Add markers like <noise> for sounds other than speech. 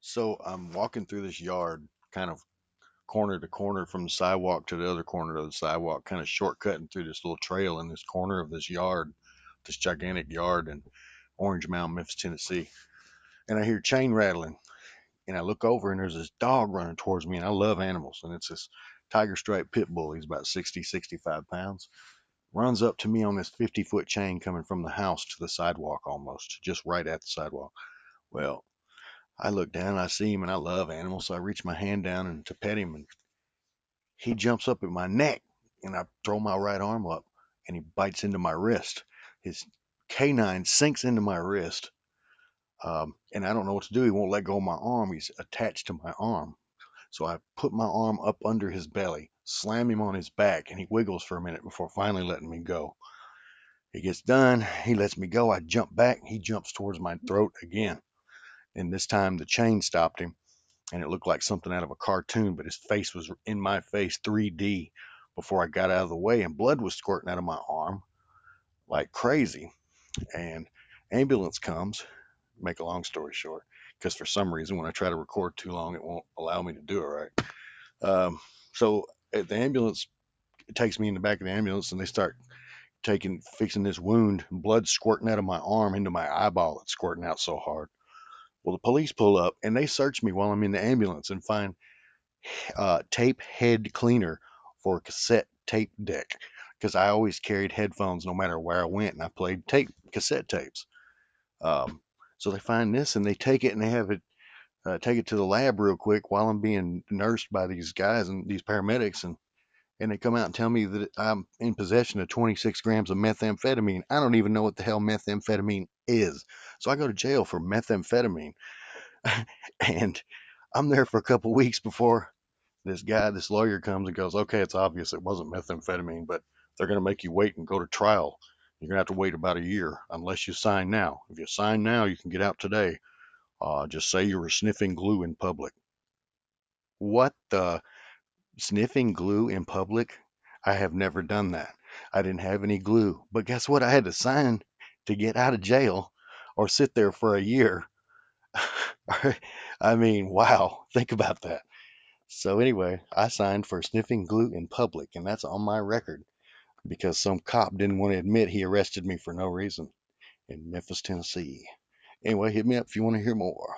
So I'm walking through this yard, kind of corner to corner from the sidewalk to the other corner of the sidewalk, kind of shortcutting through this little trail in this corner of this yard, this gigantic yard in Orange Mound, Memphis, Tennessee. And I hear chain rattling. And I look over and there's this dog running towards me. And I love animals. And it's this tiger stripe pit bull. He's about 60, 65 pounds. Runs up to me on this 50 foot chain coming from the house to the sidewalk almost, just right at the sidewalk. Well, I look down, I see him, and I love animals. So I reach my hand down and to pet him, and he jumps up at my neck, and I throw my right arm up, and he bites into my wrist. His canine sinks into my wrist, um, and I don't know what to do. He won't let go of my arm. He's attached to my arm. So I put my arm up under his belly, slam him on his back, and he wiggles for a minute before finally letting me go. He gets done. He lets me go. I jump back. He jumps towards my throat again. And this time the chain stopped him and it looked like something out of a cartoon, but his face was in my face 3D before I got out of the way and blood was squirting out of my arm like crazy. And ambulance comes, make a long story short, because for some reason when I try to record too long, it won't allow me to do it right. Um, so uh, the ambulance takes me in the back of the ambulance and they start taking fixing this wound, blood squirting out of my arm into my eyeball. It's squirting out so hard. Well, the police pull up and they search me while I'm in the ambulance and find uh, tape head cleaner for a cassette tape deck because I always carried headphones no matter where I went and I played tape cassette tapes. Um, so they find this and they take it and they have it uh, take it to the lab real quick while I'm being nursed by these guys and these paramedics and and they come out and tell me that I'm in possession of 26 grams of methamphetamine. I don't even know what the hell methamphetamine is. So I go to jail for methamphetamine. <laughs> and I'm there for a couple weeks before this guy, this lawyer comes and goes, okay, it's obvious it wasn't methamphetamine, but they're going to make you wait and go to trial. You're going to have to wait about a year unless you sign now. If you sign now, you can get out today. Uh, just say you were sniffing glue in public. What the? Sniffing glue in public? I have never done that. I didn't have any glue. But guess what? I had to sign to get out of jail or sit there for a year. <laughs> I mean, wow, think about that. So, anyway, I signed for sniffing glue in public, and that's on my record because some cop didn't want to admit he arrested me for no reason in Memphis, Tennessee. Anyway, hit me up if you want to hear more.